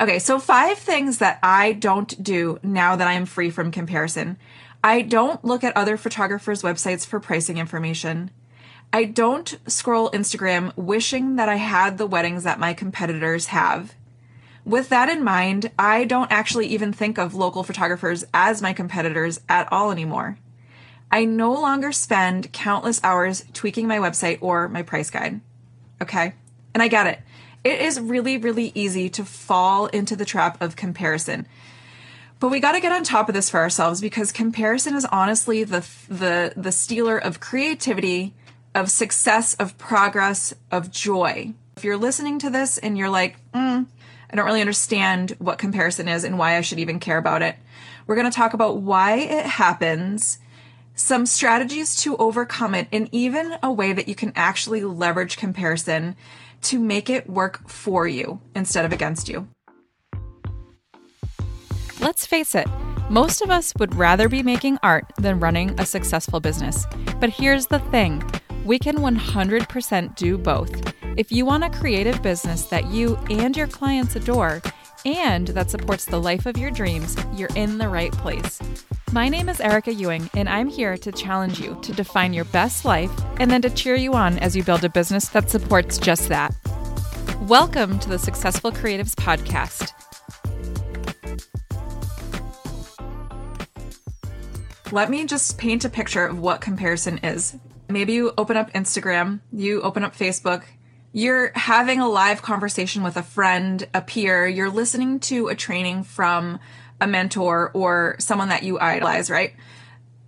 Okay, so five things that I don't do now that I'm free from comparison. I don't look at other photographers' websites for pricing information. I don't scroll Instagram wishing that I had the weddings that my competitors have. With that in mind, I don't actually even think of local photographers as my competitors at all anymore. I no longer spend countless hours tweaking my website or my price guide. Okay? And I get it. It is really, really easy to fall into the trap of comparison. But we got to get on top of this for ourselves because comparison is honestly the the the stealer of creativity, of success, of progress, of joy. If you're listening to this and you're like, mm, I don't really understand what comparison is and why I should even care about it, we're going to talk about why it happens, some strategies to overcome it, and even a way that you can actually leverage comparison to make it work for you instead of against you. Let's face it, most of us would rather be making art than running a successful business. But here's the thing we can 100% do both. If you want a creative business that you and your clients adore, and that supports the life of your dreams, you're in the right place. My name is Erica Ewing, and I'm here to challenge you to define your best life and then to cheer you on as you build a business that supports just that. Welcome to the Successful Creatives Podcast. Let me just paint a picture of what comparison is. Maybe you open up Instagram, you open up Facebook, you're having a live conversation with a friend, a peer, you're listening to a training from a mentor or someone that you idolize, right?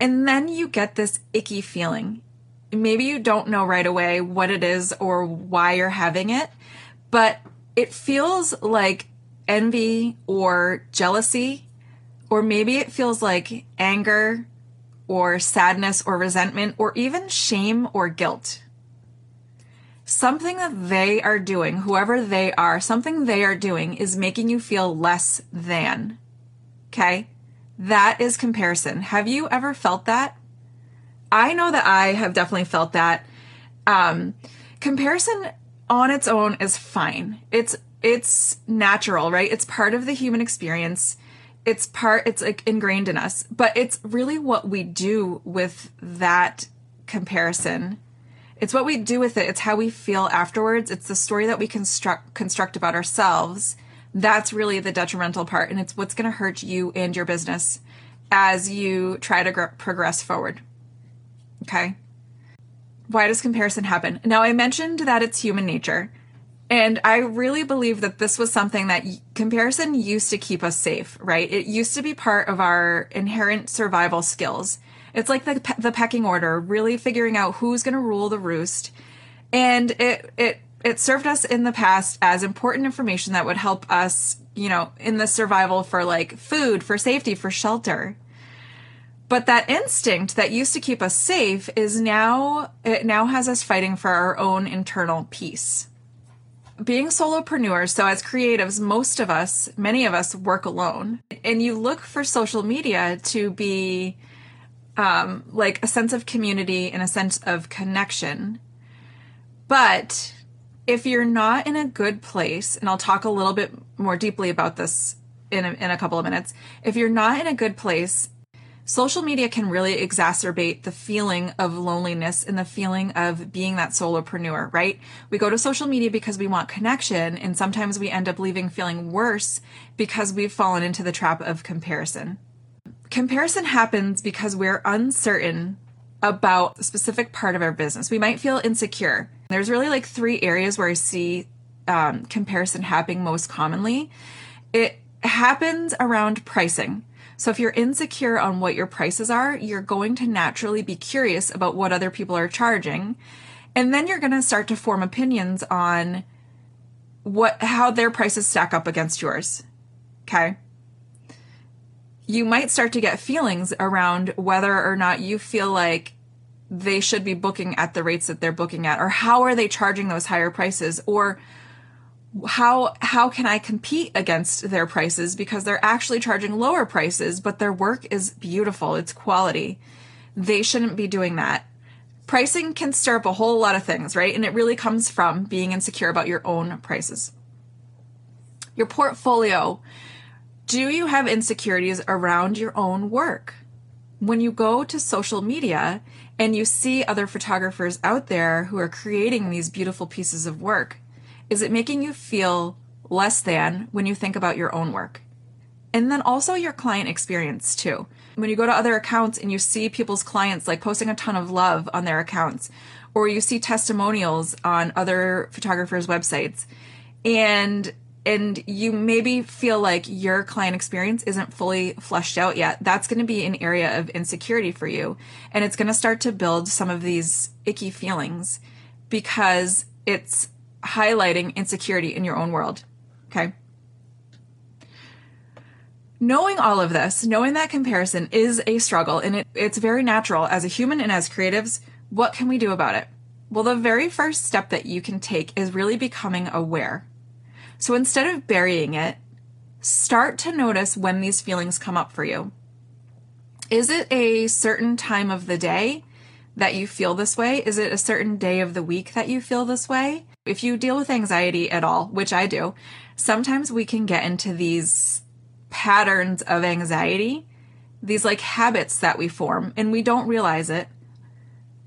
And then you get this icky feeling. Maybe you don't know right away what it is or why you're having it, but it feels like envy or jealousy, or maybe it feels like anger or sadness or resentment or even shame or guilt something that they are doing, whoever they are, something they are doing is making you feel less than. Okay? That is comparison. Have you ever felt that? I know that I have definitely felt that. Um, comparison on its own is fine. It's it's natural, right? It's part of the human experience. It's part it's like ingrained in us. But it's really what we do with that comparison it's what we do with it. It's how we feel afterwards. It's the story that we construct construct about ourselves. That's really the detrimental part, and it's what's going to hurt you and your business as you try to gr- progress forward. Okay. Why does comparison happen? Now, I mentioned that it's human nature. And I really believe that this was something that comparison used to keep us safe, right? It used to be part of our inherent survival skills. It's like the the pecking order, really figuring out who's going to rule the roost. And it it it served us in the past as important information that would help us, you know, in the survival for like food, for safety, for shelter. But that instinct that used to keep us safe is now it now has us fighting for our own internal peace. Being solopreneurs, so as creatives, most of us, many of us work alone. And you look for social media to be um, like a sense of community and a sense of connection. But if you're not in a good place, and I'll talk a little bit more deeply about this in a, in a couple of minutes, if you're not in a good place, social media can really exacerbate the feeling of loneliness and the feeling of being that solopreneur, right? We go to social media because we want connection, and sometimes we end up leaving feeling worse because we've fallen into the trap of comparison. Comparison happens because we're uncertain about a specific part of our business. We might feel insecure. There's really like three areas where I see um, comparison happening most commonly. It happens around pricing. So if you're insecure on what your prices are, you're going to naturally be curious about what other people are charging. And then you're going to start to form opinions on what how their prices stack up against yours. Okay? you might start to get feelings around whether or not you feel like they should be booking at the rates that they're booking at? Or how are they charging those higher prices? Or how how can I compete against their prices? Because they're actually charging lower prices but their work is beautiful. It's quality. They shouldn't be doing that. Pricing can stir up a whole lot of things right? And it really comes from being insecure about your own prices. Your portfolio. Do you have insecurities around your own work? When you go to social media and you see other photographers out there who are creating these beautiful pieces of work, is it making you feel less than when you think about your own work? And then also your client experience too. When you go to other accounts and you see people's clients like posting a ton of love on their accounts, or you see testimonials on other photographers' websites, and and you maybe feel like your client experience isn't fully fleshed out yet, that's going to be an area of insecurity for you. And it's going to start to build some of these icky feelings because it's highlighting insecurity in your own world. Okay. Knowing all of this, knowing that comparison is a struggle and it, it's very natural as a human and as creatives. What can we do about it? Well, the very first step that you can take is really becoming aware so instead of burying it, start to notice when these feelings come up for you. Is it a certain time of the day that you feel this way? Is it a certain day of the week that you feel this way? If you deal with anxiety at all, which I do, sometimes we can get into these patterns of anxiety, these like habits that we form, and we don't realize it.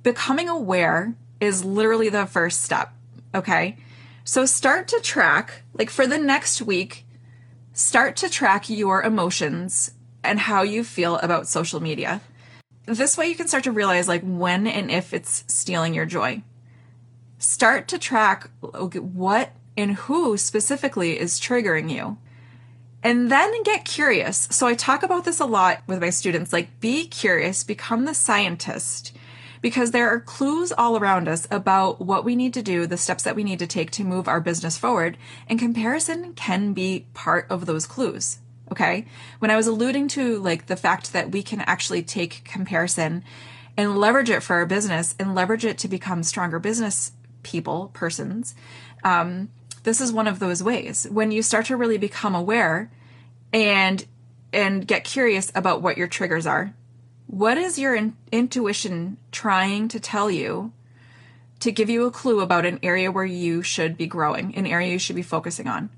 Becoming aware is literally the first step, okay? So start to track, like for the next week, start to track your emotions and how you feel about social media. This way you can start to realize like when and if it's stealing your joy. Start to track what and who specifically is triggering you. And then get curious. So I talk about this a lot with my students like be curious, become the scientist because there are clues all around us about what we need to do, the steps that we need to take to move our business forward, and comparison can be part of those clues. Okay. When I was alluding to like the fact that we can actually take comparison and leverage it for our business and leverage it to become stronger business people, persons, um, this is one of those ways. When you start to really become aware and and get curious about what your triggers are what is your in- intuition trying to tell you to give you a clue about an area where you should be growing, an area you should be focusing on?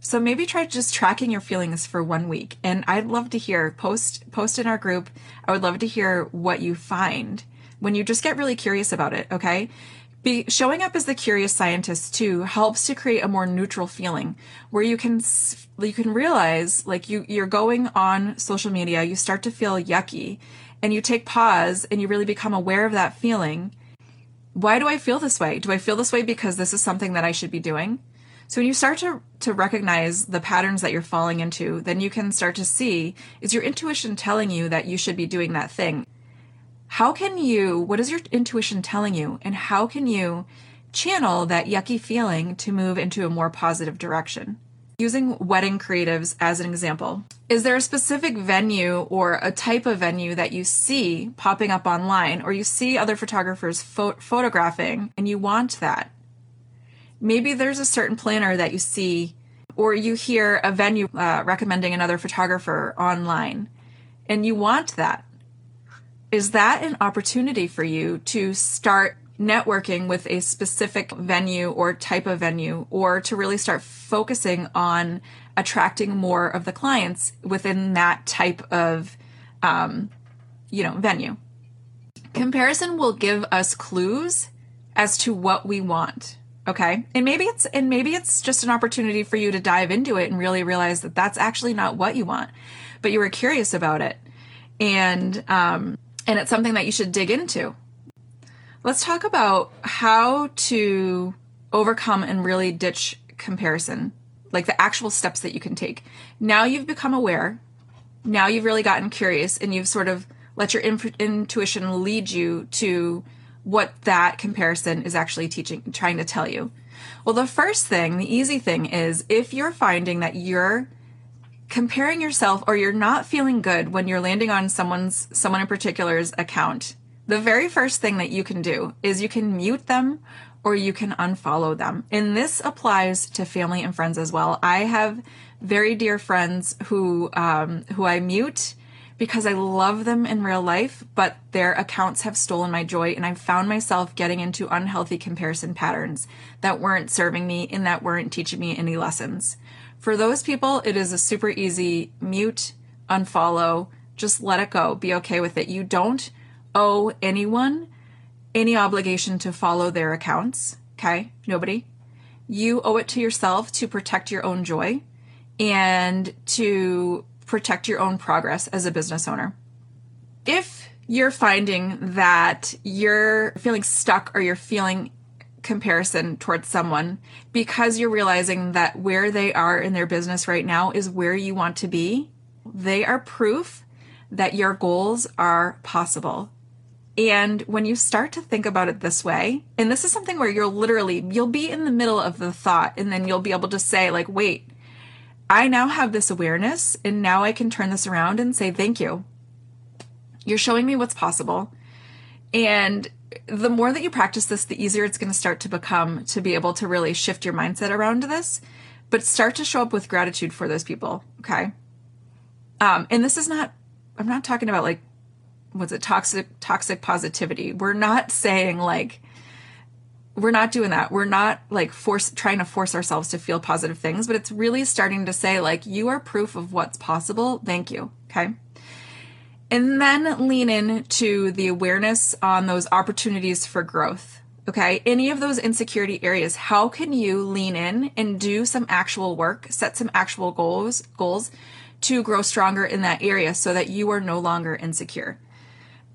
So maybe try just tracking your feelings for one week. And I'd love to hear post post in our group. I would love to hear what you find when you just get really curious about it, okay? Be, showing up as the curious scientist too helps to create a more neutral feeling where you can you can realize like you you're going on social media you start to feel yucky and you take pause and you really become aware of that feeling. Why do i feel this way? Do i feel this way because this is something that i should be doing? So when you start to to recognize the patterns that you're falling into then you can start to see is your intuition telling you that you should be doing that thing how can you, what is your intuition telling you, and how can you channel that yucky feeling to move into a more positive direction? Using wedding creatives as an example, is there a specific venue or a type of venue that you see popping up online or you see other photographers pho- photographing and you want that? Maybe there's a certain planner that you see or you hear a venue uh, recommending another photographer online and you want that is that an opportunity for you to start networking with a specific venue or type of venue or to really start focusing on attracting more of the clients within that type of um, you know venue? Comparison will give us clues as to what we want okay? And maybe it's and maybe it's just an opportunity for you to dive into it and really realize that that's actually not what you want but you were curious about it. And um, and it's something that you should dig into. Let's talk about how to overcome and really ditch comparison, like the actual steps that you can take. Now you've become aware. Now you've really gotten curious and you've sort of let your intuition lead you to what that comparison is actually teaching, trying to tell you. Well, the first thing, the easy thing is if you're finding that you're comparing yourself or you're not feeling good when you're landing on someone's someone in particular's account the very first thing that you can do is you can mute them or you can unfollow them and this applies to family and friends as well i have very dear friends who um, who i mute because I love them in real life, but their accounts have stolen my joy, and I've found myself getting into unhealthy comparison patterns that weren't serving me and that weren't teaching me any lessons. For those people, it is a super easy mute, unfollow, just let it go. Be okay with it. You don't owe anyone any obligation to follow their accounts. Okay? Nobody. You owe it to yourself to protect your own joy and to protect your own progress as a business owner. If you're finding that you're feeling stuck or you're feeling comparison towards someone because you're realizing that where they are in their business right now is where you want to be, they are proof that your goals are possible. And when you start to think about it this way, and this is something where you're literally, you'll be in the middle of the thought and then you'll be able to say, like, wait, I now have this awareness and now I can turn this around and say, thank you. You're showing me what's possible. And the more that you practice this, the easier it's going to start to become to be able to really shift your mindset around this, but start to show up with gratitude for those people. Okay. Um, and this is not, I'm not talking about like what's it toxic toxic positivity we're not saying like we're not doing that we're not like force trying to force ourselves to feel positive things but it's really starting to say like you are proof of what's possible thank you okay and then lean into the awareness on those opportunities for growth okay any of those insecurity areas how can you lean in and do some actual work set some actual goals goals to grow stronger in that area so that you are no longer insecure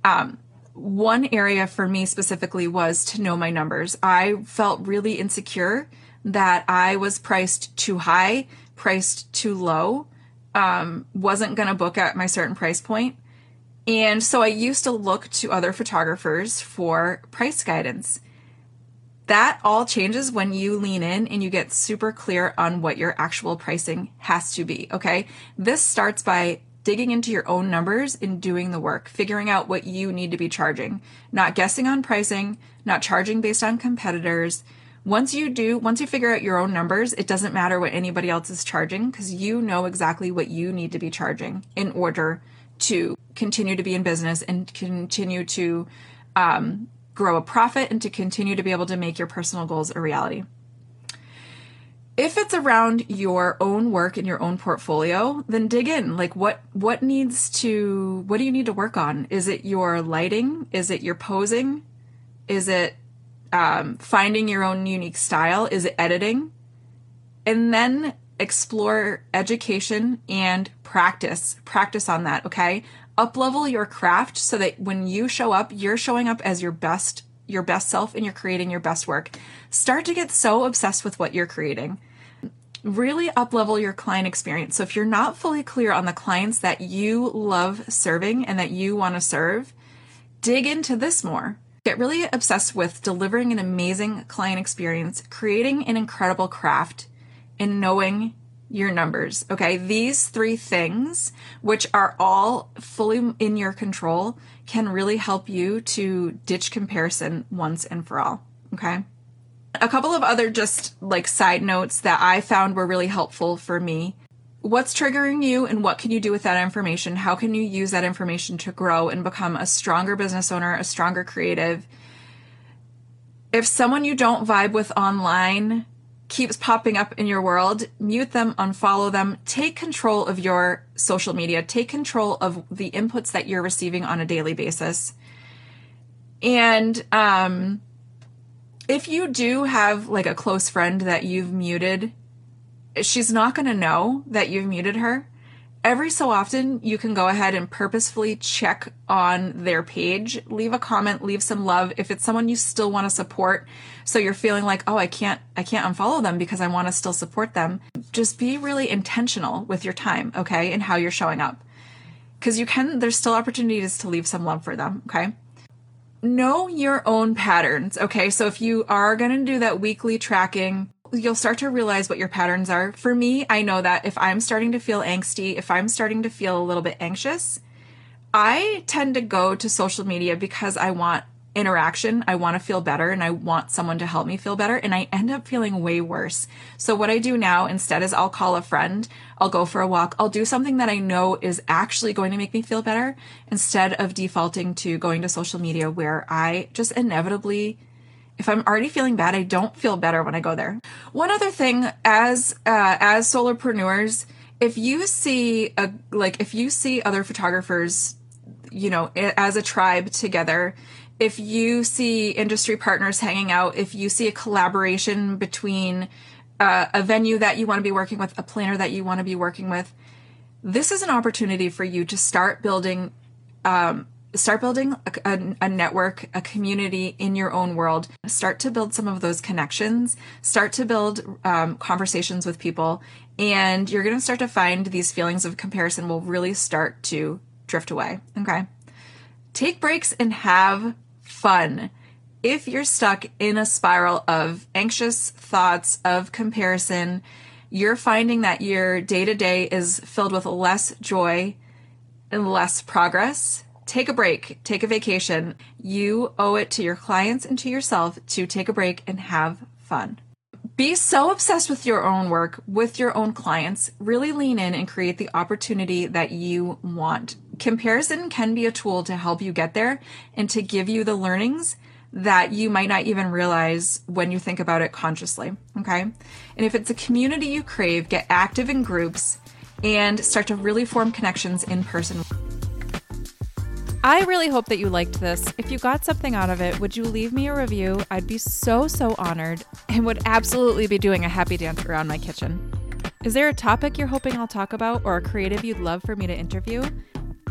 um, one area for me specifically was to know my numbers. I felt really insecure that I was priced too high, priced too low, um, wasn't going to book at my certain price point. And so I used to look to other photographers for price guidance. That all changes when you lean in and you get super clear on what your actual pricing has to be. Okay. This starts by digging into your own numbers and doing the work, figuring out what you need to be charging, not guessing on pricing, not charging based on competitors. Once you do, once you figure out your own numbers, it doesn't matter what anybody else is charging because you know exactly what you need to be charging in order to continue to be in business and continue to um, grow a profit and to continue to be able to make your personal goals a reality. If it's around your own work and your own portfolio then dig in. Like what what needs to what do you need to work on? Is it your lighting? Is it your posing? Is it um, finding your own unique style? Is it editing? And then explore education and practice practice on that okay up level your craft so that when you show up you're showing up as your best your best self and you're creating your best work start to get so obsessed with what you're creating really up level your client experience. So if you're not fully clear on the clients that you love serving and that you want to serve, dig into this more. Get really obsessed with delivering an amazing client experience, creating an incredible craft, and knowing your numbers. Okay. These three things, which are all fully in your control, can really help you to ditch comparison once and for all. Okay. A couple of other just like side notes that I found were really helpful for me. What's triggering you and what can you do with that information? How can you use that information to grow and become a stronger business owner, a stronger creative? If someone you don't vibe with online keeps popping up in your world, mute them, unfollow them, take control of your social media, take control of the inputs that you're receiving on a daily basis. And um if you do have like a close friend that you've muted, she's not going to know that you've muted her. Every so often, you can go ahead and purposefully check on their page, leave a comment, leave some love. If it's someone you still want to support, so you're feeling like, oh, I can't, I can't unfollow them because I want to still support them. Just be really intentional with your time, okay, and how you're showing up. Because you can, there's still opportunities to leave some love for them, okay? know your own patterns. Okay. So if you are going to do that weekly tracking, you'll start to realize what your patterns are. For me, I know that if I'm starting to feel angsty, if I'm starting to feel a little bit anxious, I tend to go to social media because I want interaction. I want to feel better and I want someone to help me feel better. And I end up feeling way worse. So what I do now instead is I'll call a friend. I'll go for a walk. I'll do something that I know is actually going to make me feel better instead of defaulting to going to social media where I just inevitably If I'm already feeling bad, I don't feel better when I go there. One other thing, as uh, as solopreneurs, if you see a like if you see other photographers, you know, as a tribe together, if you see industry partners hanging out, if you see a collaboration between uh, a venue that you want to be working with, a planner that you want to be working with, this is an opportunity for you to start building um, start building a, a, a, network, a community in your own world. Start to build some of those connections. Start to build um, conversations with people, and you're going to start to find these feelings of comparison will really start to drift away. Okay, take breaks and have fun. If you're stuck in a spiral of anxious thoughts of comparison, you're finding that your day to day is filled with less joy and less progress take a break, take a vacation. You owe it to your clients and to yourself to take a break and have fun. Be so obsessed with your own work, with your own clients, really lean in and create the opportunity that you want. Comparison can be a tool to help you get there and to give you the learnings that you might not even realize when you think about it consciously. Okay. And if it's a community you crave, get active in groups and start to really form connections in person. I really hope that you liked this. If you got something out of it, would you leave me a review? I'd be so, so honored and would absolutely be doing a happy dance around my kitchen. Is there a topic you're hoping I'll talk about or a creative you'd love for me to interview?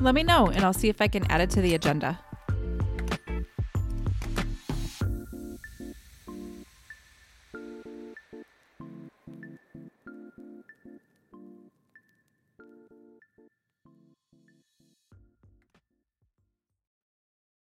Let me know and I'll see if I can add it to the agenda.